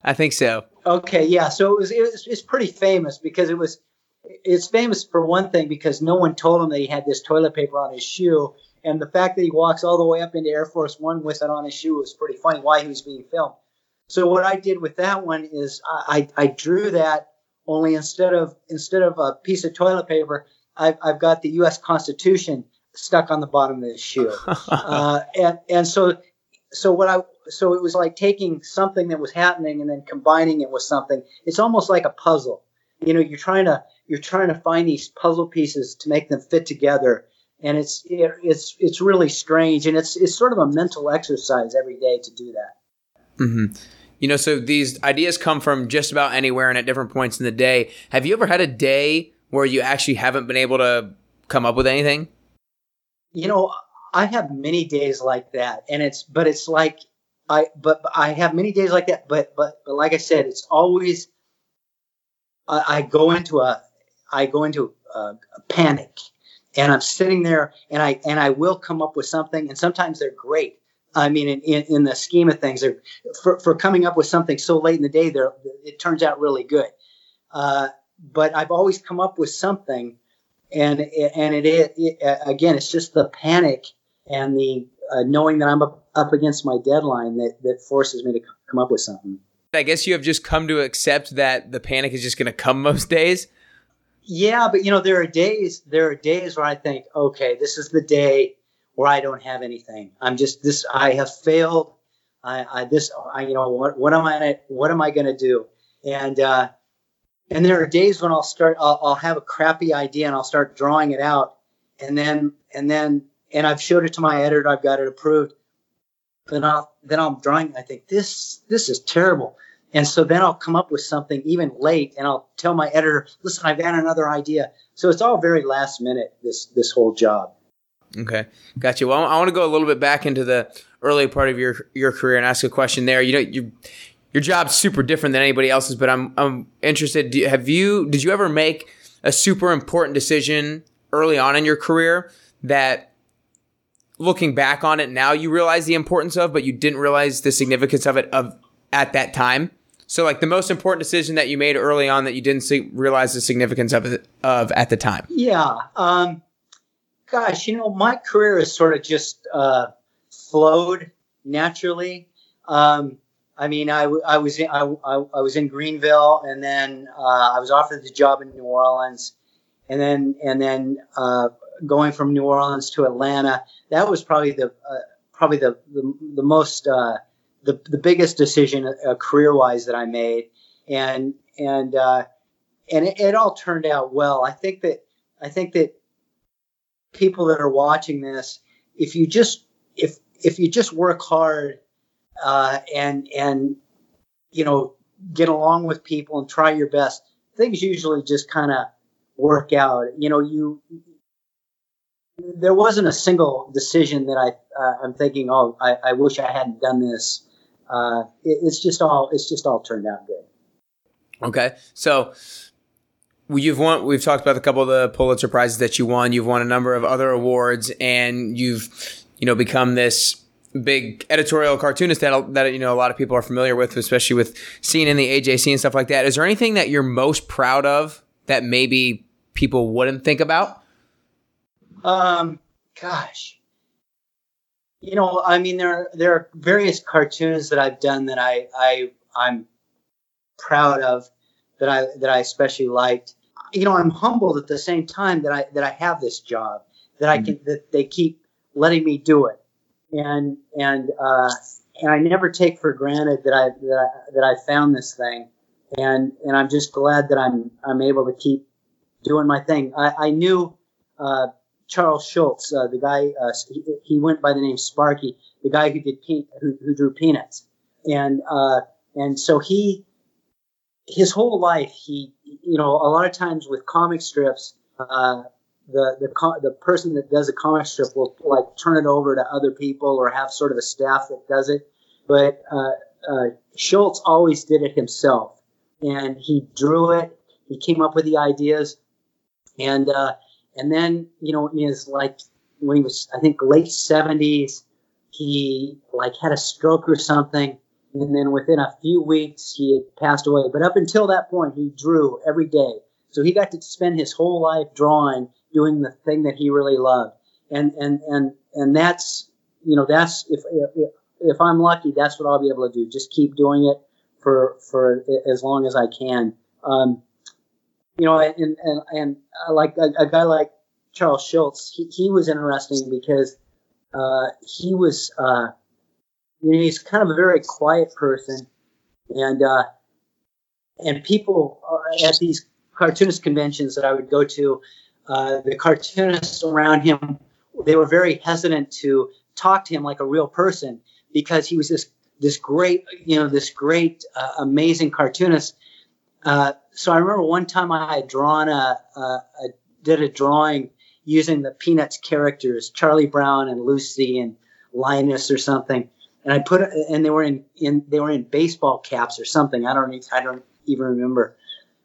Speaker 1: I think so.
Speaker 2: Okay, yeah. So it was, it was it's pretty famous because it was it's famous for one thing because no one told him that he had this toilet paper on his shoe, and the fact that he walks all the way up into Air Force One with it on his shoe was pretty funny. Why he was being filmed. So what I did with that one is I, I, I drew that only instead of instead of a piece of toilet paper, I've, I've got the U.S. Constitution stuck on the bottom of his shoe, uh, and and so so what I so it was like taking something that was happening and then combining it with something. It's almost like a puzzle. You know, you're trying to you're trying to find these puzzle pieces to make them fit together and it's it, it's it's really strange, and it's it's sort of a mental exercise every day to do that.
Speaker 1: Mm-hmm. You know, so these ideas come from just about anywhere and at different points in the day. Have you ever had a day where you actually haven't been able to come up with anything?
Speaker 2: You know, I have many days like that, and it's but it's like I but I have many days like that, but but but like I said, it's always I, I go into a I go into a, a panic and I'm sitting there and I and I will come up with something and sometimes they're great. I mean, in, in, in the scheme of things, for, for coming up with something so late in the day, there it turns out really good. Uh, but I've always come up with something, and and it, it, it again, it's just the panic and the uh, knowing that I'm up, up against my deadline that that forces me to come up with something.
Speaker 1: I guess you have just come to accept that the panic is just going to come most days.
Speaker 2: Yeah, but you know, there are days there are days where I think, okay, this is the day where I don't have anything. I'm just this. I have failed. I, I this. I you know what what am I what am I going to do? And uh, and there are days when I'll start. I'll, I'll have a crappy idea and I'll start drawing it out, and then and then and I've showed it to my editor. I've got it approved. Then I'll then I'm drawing. I think this this is terrible. And so then I'll come up with something even late and I'll tell my editor, listen, I've got another idea. So it's all very last minute, this this whole job.
Speaker 1: Okay. Got you. Well, I want to go a little bit back into the early part of your your career and ask a question there. You know, you your job's super different than anybody else's, but I'm I'm interested. Do, have you did you ever make a super important decision early on in your career that looking back on it now you realize the importance of, but you didn't realize the significance of it of at that time? So, like the most important decision that you made early on that you didn't see, realize the significance of of at the time.
Speaker 2: Yeah, um, gosh, you know, my career has sort of just uh, flowed naturally. Um, I mean, I, I was in, I, I, I, was in Greenville, and then uh, I was offered the job in New Orleans, and then and then uh, going from New Orleans to Atlanta. That was probably the uh, probably the the, the most uh, the, the biggest decision uh, career wise that I made, and and uh, and it, it, all turned out well. I think that I think that people that are watching this, if you just if if you just work hard uh, and and you know get along with people and try your best, things usually just kind of work out. You know, you there wasn't a single decision that I uh, I'm thinking, oh, I, I wish I hadn't done this uh, it, it's just all it's just all turned out good.
Speaker 1: Okay, so you've won. We've talked about a couple of the Pulitzer prizes that you won. You've won a number of other awards, and you've you know become this big editorial cartoonist that that you know a lot of people are familiar with, especially with seeing in the AJC and stuff like that. Is there anything that you're most proud of that maybe people wouldn't think about?
Speaker 2: Um, gosh, you know, I mean, there are, there are various cartoons that I've done that I, I I'm proud of, that I that I especially liked. You know, I'm humbled at the same time that I that I have this job, that I can that they keep letting me do it, and and uh, and I never take for granted that I that I, that I found this thing, and and I'm just glad that I'm I'm able to keep doing my thing. I, I knew uh, Charles Schulz, uh, the guy uh, he, went by the name Sparky, the guy who did who, who drew Peanuts, and uh, and so he his whole life he you know a lot of times with comic strips. Uh, the the the person that does a comic strip will like turn it over to other people or have sort of a staff that does it. But uh, uh, Schulz always did it himself, and he drew it. He came up with the ideas, and uh, and then you know in his like when he was I think late seventies, he like had a stroke or something, and then within a few weeks he passed away. But up until that point, he drew every day. So he got to spend his whole life drawing doing the thing that he really loved. And and and and that's you know that's if if, if I'm lucky, that's what I'll be able to do. Just keep doing it for for as long as I can. Um, you know, and and and like a, a guy like Charles Schulz, he, he was interesting because uh, he was uh, you know he's kind of a very quiet person, and uh, and people uh, at these cartoonist conventions that I would go to, uh, the cartoonists around him, they were very hesitant to talk to him like a real person because he was this this great, you know, this great, uh, amazing cartoonist. Uh, so I remember one time I had drawn a, a, a, did a drawing using the Peanuts characters, Charlie Brown and Lucy and Linus or something, and I put and they were in, in they were in baseball caps or something. I don't I don't even remember.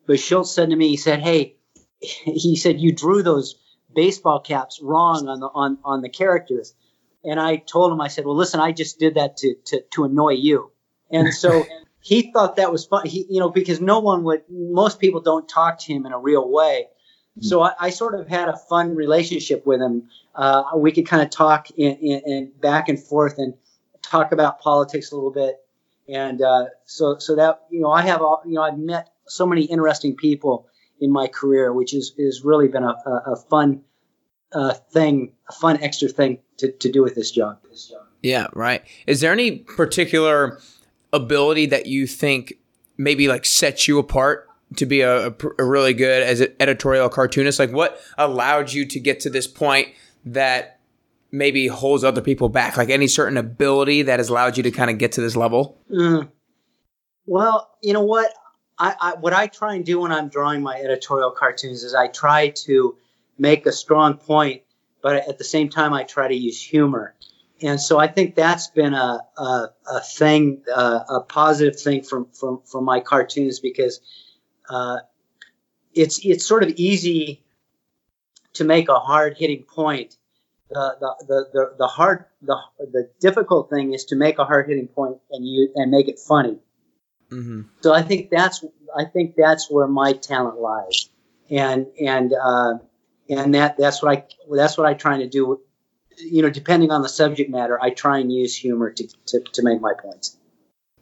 Speaker 2: But Schulz said to me, he said, "Hey, he said you drew those baseball caps wrong on the on on the characters and i told him i said well listen i just did that to to, to annoy you and so he thought that was fun he you know because no one would most people don't talk to him in a real way so I, I sort of had a fun relationship with him uh, we could kind of talk in, in, in, back and forth and talk about politics a little bit and uh, so so that you know i have all you know i've met so many interesting people in my career, which is is really been a, a, a fun uh, thing, a fun extra thing to, to do with this job. This job.
Speaker 1: Yeah, right. Is there any particular ability that you think maybe like sets you apart to be a, a really good as an editorial cartoonist? Like, what allowed you to get to this point that maybe holds other people back? Like, any certain ability that has allowed you to kind of get to this level?
Speaker 2: Mm. Well, you know what? I, I, what I try and do when I'm drawing my editorial cartoons is I try to make a strong point, but at the same time I try to use humor. And so I think that's been a, a, a thing, uh, a positive thing from, from, from my cartoons because uh, it's it's sort of easy to make a hard hitting point. The, the, the, the, the hard the, the difficult thing is to make a hard hitting point and you and make it funny. Mm-hmm. So I think that's I think that's where my talent lies, and and uh, and that that's what I that's what I try to do. You know, depending on the subject matter, I try and use humor to to, to make my points.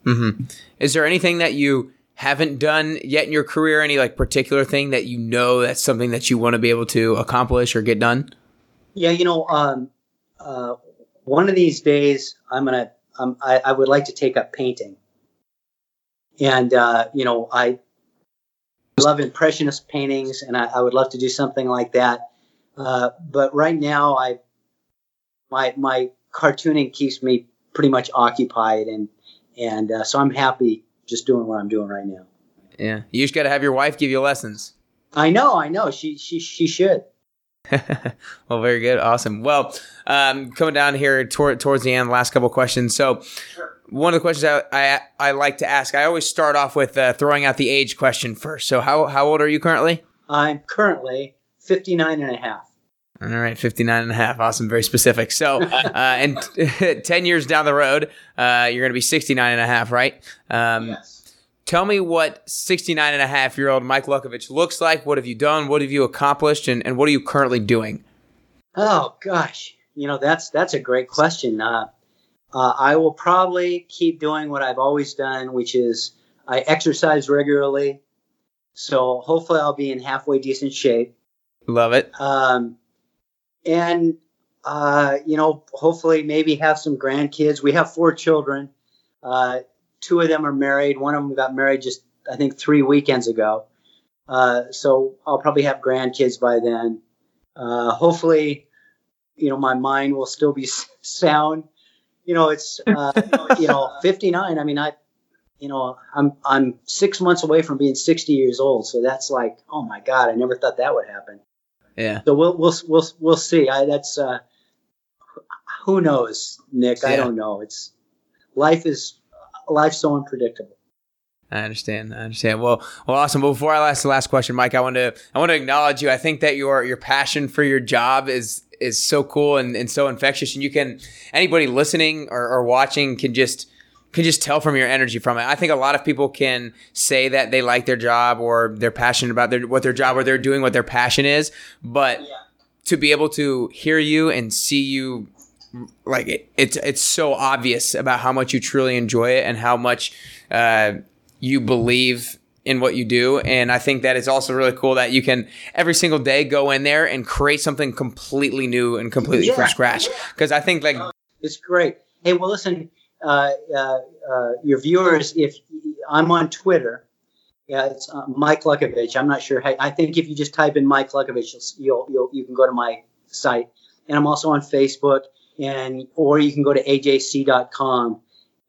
Speaker 1: Mm-hmm. Is there anything that you haven't done yet in your career? Any like particular thing that you know that's something that you want to be able to accomplish or get done?
Speaker 2: Yeah, you know, um, uh, one of these days I'm gonna um, I, I would like to take up painting and uh, you know I love impressionist paintings, and I, I, would love to do something like that. Uh, but right now, I my my cartooning keeps me pretty much occupied, and and uh, so I'm happy just doing what I'm doing right now.
Speaker 1: Yeah, you just got to have your wife give you lessons.
Speaker 2: I know, I know. She she she should.
Speaker 1: well, very good, awesome. Well, um, coming down here toward, towards the end, last couple questions. So, sure one of the questions I, I, I like to ask, I always start off with uh, throwing out the age question first. So how how old are you currently?
Speaker 2: I'm currently 59 and a half.
Speaker 1: All right, 59 and a half. Awesome. Very specific. So, uh, and 10 years down the road, uh, you're going to be 69 and a half, right? Um, yes. Tell me what 69 and a half year old Mike Luckovich looks like. What have you done? What have you accomplished? And, and what are you currently doing?
Speaker 2: Oh, gosh. You know, that's, that's a great question. Uh, uh, I will probably keep doing what I've always done, which is I exercise regularly. So hopefully I'll be in halfway decent shape.
Speaker 1: Love it.
Speaker 2: Um, and, uh, you know, hopefully maybe have some grandkids. We have four children. Uh, two of them are married. One of them got married just, I think, three weekends ago. Uh, so I'll probably have grandkids by then. Uh, hopefully, you know, my mind will still be sound. You know, it's, uh, you know, 59. I mean, I, you know, I'm, I'm six months away from being 60 years old. So that's like, oh my God, I never thought that would happen.
Speaker 1: Yeah.
Speaker 2: So we'll, we'll, we'll, we'll see. I, that's, uh, who knows, Nick? Yeah. I don't know. It's life is life's so unpredictable.
Speaker 1: I understand. I understand. Well, well, awesome. But before I ask the last question, Mike, I want to I want to acknowledge you. I think that your your passion for your job is is so cool and, and so infectious, and you can anybody listening or, or watching can just can just tell from your energy from it. I think a lot of people can say that they like their job or they're passionate about their what their job or they're doing what their passion is, but yeah. to be able to hear you and see you like it, it's it's so obvious about how much you truly enjoy it and how much uh, you believe in what you do. And I think that it's also really cool that you can every single day go in there and create something completely new and completely yeah. from scratch. Because I think like
Speaker 2: it's great. Hey, well, listen, uh, uh, uh, your viewers, if I'm on Twitter, yeah, it's uh, Mike Luckovich. I'm not sure. How, I think if you just type in Mike Luckovich, you'll, you'll you can go to my site. And I'm also on Facebook and or you can go to ajc.com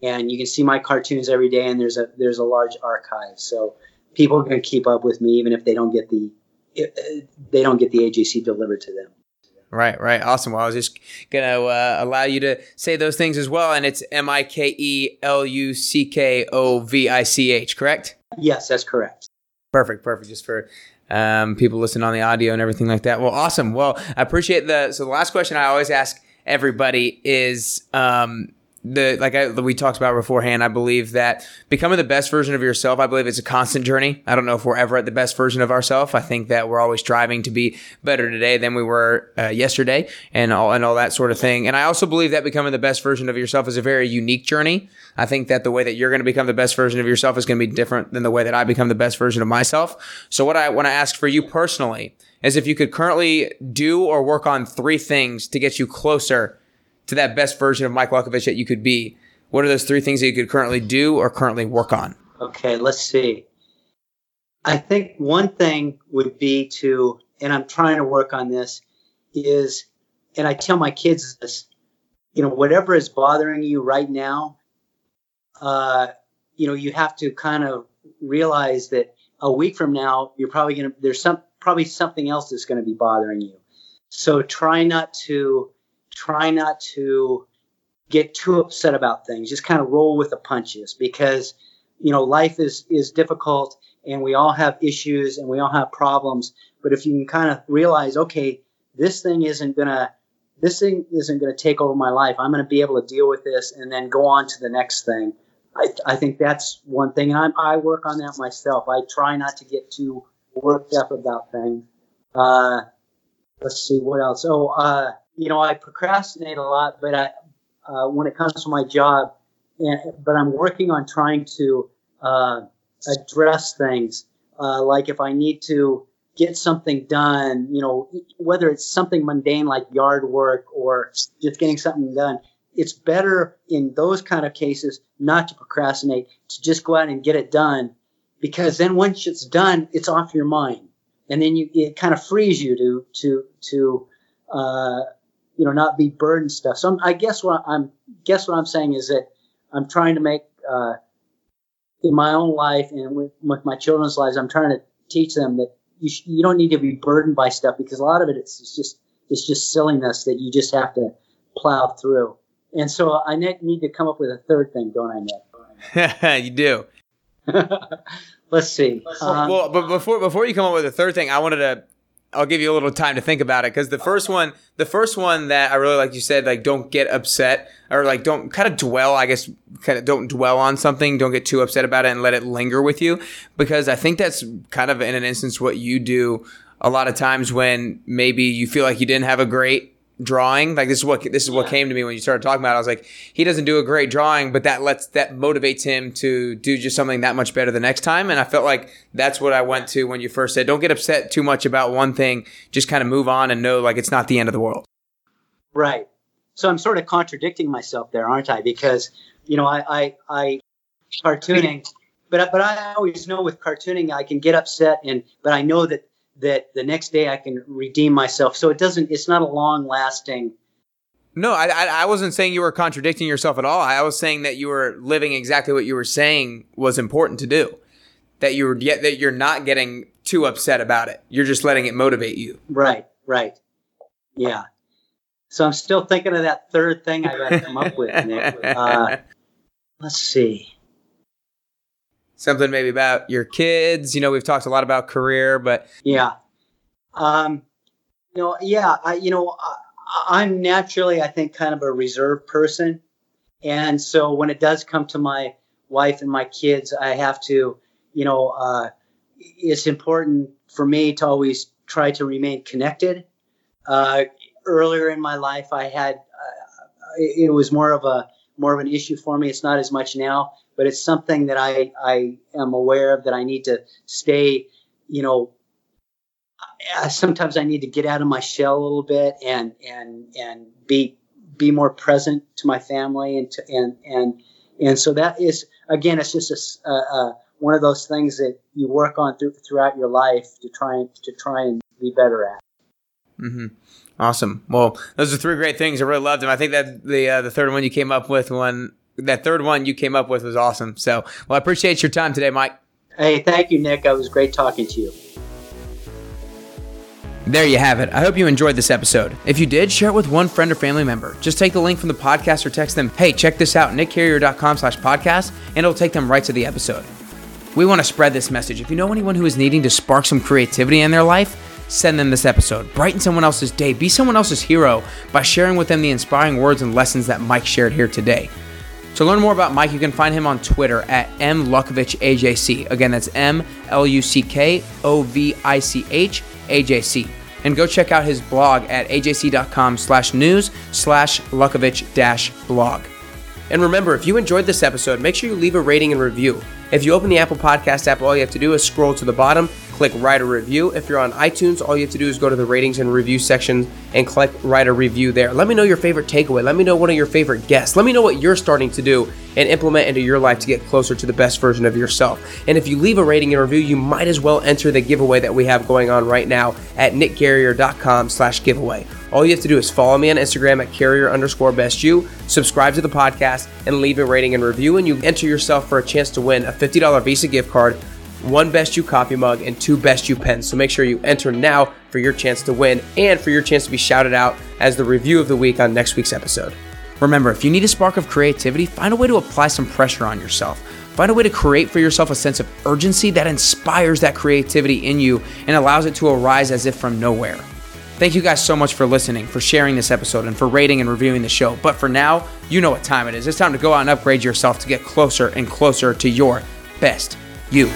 Speaker 2: and you can see my cartoons every day and there's a there's a large archive so people can keep up with me even if they don't get the they don't get the ajc delivered to them
Speaker 1: Right, right. Awesome. Well, I was just going to uh, allow you to say those things as well. And it's M I K E L U C K O V I C H, correct?
Speaker 2: Yes, that's correct.
Speaker 1: Perfect, perfect. Just for um, people listening on the audio and everything like that. Well, awesome. Well, I appreciate the. So, the last question I always ask everybody is um, the like I, we talked about beforehand. I believe that becoming the best version of yourself. I believe it's a constant journey. I don't know if we're ever at the best version of ourselves. I think that we're always striving to be better today than we were uh, yesterday, and all and all that sort of thing. And I also believe that becoming the best version of yourself is a very unique journey. I think that the way that you're going to become the best version of yourself is going to be different than the way that I become the best version of myself. So what I want to ask for you personally is if you could currently do or work on three things to get you closer to that best version of Mike Luckovich that you could be. What are those three things that you could currently do or currently work on?
Speaker 2: Okay, let's see. I think one thing would be to, and I'm trying to work on this, is, and I tell my kids this, you know, whatever is bothering you right now, uh, you know, you have to kind of realize that a week from now, you're probably going to, there's some, probably something else that's going to be bothering you. So try not to try not to get too upset about things. Just kind of roll with the punches because you know life is is difficult and we all have issues and we all have problems. But if you can kind of realize, okay, this thing isn't gonna this thing isn't to take over my life. I'm to be able to deal with this and then go on to the next thing. I, I think that's one thing, and I'm, I work on that myself. I try not to get too worked up about things. Uh, let's see what else. Oh, uh, you know, I procrastinate a lot, but I, uh, when it comes to my job, and but I'm working on trying to uh, address things. Uh, like if I need to get something done, you know, whether it's something mundane like yard work or just getting something done, it's better in those kind of cases not to procrastinate, to just go out and get it done because then once it's done, it's off your mind, and then you it kind of frees you to to to uh, you know not be burdened stuff. So I'm, i guess what I'm guess what I'm saying is that I'm trying to make uh, in my own life and with, with, my children's lives, I'm trying to teach them that you sh- you don't need to be burdened by stuff because a lot of it it's, it's just it's just silliness that you just have to plow through. And so I need to come up with a third thing, don't I,
Speaker 1: Nick? you do.
Speaker 2: Let's see.
Speaker 1: Um, well, but before before you come up with a third thing, I wanted to. I'll give you a little time to think about it because the first one, the first one that I really like, you said, like don't get upset or like don't kind of dwell. I guess kind of don't dwell on something. Don't get too upset about it and let it linger with you because I think that's kind of in an instance what you do a lot of times when maybe you feel like you didn't have a great drawing. Like this is what this is what came to me when you started talking about. it. I was like, he doesn't do a great drawing, but that lets that motivates him to do just something that much better the next time. And I felt like that's what I went to when you first said, don't get upset too much about one thing. Just kind of move on and know like it's not the end of the world.
Speaker 2: Right. So I'm sort of contradicting myself there, aren't I? Because you know, I, I, I cartooning, but but I always know with cartooning I can get upset and but I know that that the next day I can redeem myself. So it doesn't. It's not a long lasting.
Speaker 1: No, I, I, I wasn't saying you were contradicting yourself at all. I was saying that you were living exactly what you were saying was important to do. That you were yet that you're not getting too upset about it. You're just letting it motivate you.
Speaker 2: Right. Right. Yeah. So I'm still thinking of that third thing I got to come up with, Nick. Uh, let's see.
Speaker 1: Something maybe about your kids. You know, we've talked a lot about career, but
Speaker 2: yeah, um, you know, yeah, I, you know, I, I'm naturally, I think, kind of a reserved person, and so when it does come to my wife and my kids, I have to, you know, uh, it's important for me to always try to remain connected. Uh, earlier in my life, I had uh, it was more of a more of an issue for me. It's not as much now, but it's something that I I am aware of that I need to stay. You know, sometimes I need to get out of my shell a little bit and and and be be more present to my family and to, and and and so that is again it's just a, a, one of those things that you work on through, throughout your life to try and to try and be better at.
Speaker 1: Mm-hmm. Awesome. Well, those are three great things. I really loved them. I think that the uh, the third one you came up with one that third one you came up with was awesome. So, well, I appreciate your time today, Mike.
Speaker 2: Hey, thank you, Nick. It was great talking to you.
Speaker 1: There you have it. I hope you enjoyed this episode. If you did, share it with one friend or family member. Just take the link from the podcast or text them, hey, check this out, nickcarrier.com slash podcast, and it'll take them right to the episode. We want to spread this message. If you know anyone who is needing to spark some creativity in their life, send them this episode. Brighten someone else's day. Be someone else's hero by sharing with them the inspiring words and lessons that Mike shared here today. To learn more about Mike, you can find him on Twitter at mluckovichajc. Again, that's M L U C K O V I C H A J C. And go check out his blog at ajc.com slash news slash Luckovich dash blog. And remember, if you enjoyed this episode, make sure you leave a rating and review. If you open the Apple Podcast app, all you have to do is scroll to the bottom click write a review. If you're on iTunes, all you have to do is go to the ratings and review section and click write a review there. Let me know your favorite takeaway. Let me know one of your favorite guests. Let me know what you're starting to do and implement into your life to get closer to the best version of yourself. And if you leave a rating and review, you might as well enter the giveaway that we have going on right now at nickcarrier.com slash giveaway. All you have to do is follow me on Instagram at carrier underscore best you, subscribe to the podcast, and leave a rating and review, and you enter yourself for a chance to win a $50 Visa gift card one Best You coffee mug, and two Best You pens. So make sure you enter now for your chance to win and for your chance to be shouted out as the review of the week on next week's episode. Remember, if you need a spark of creativity, find a way to apply some pressure on yourself. Find a way to create for yourself a sense of urgency that inspires that creativity in you and allows it to arise as if from nowhere. Thank you guys so much for listening, for sharing this episode, and for rating and reviewing the show. But for now, you know what time it is. It's time to go out and upgrade yourself to get closer and closer to your best you.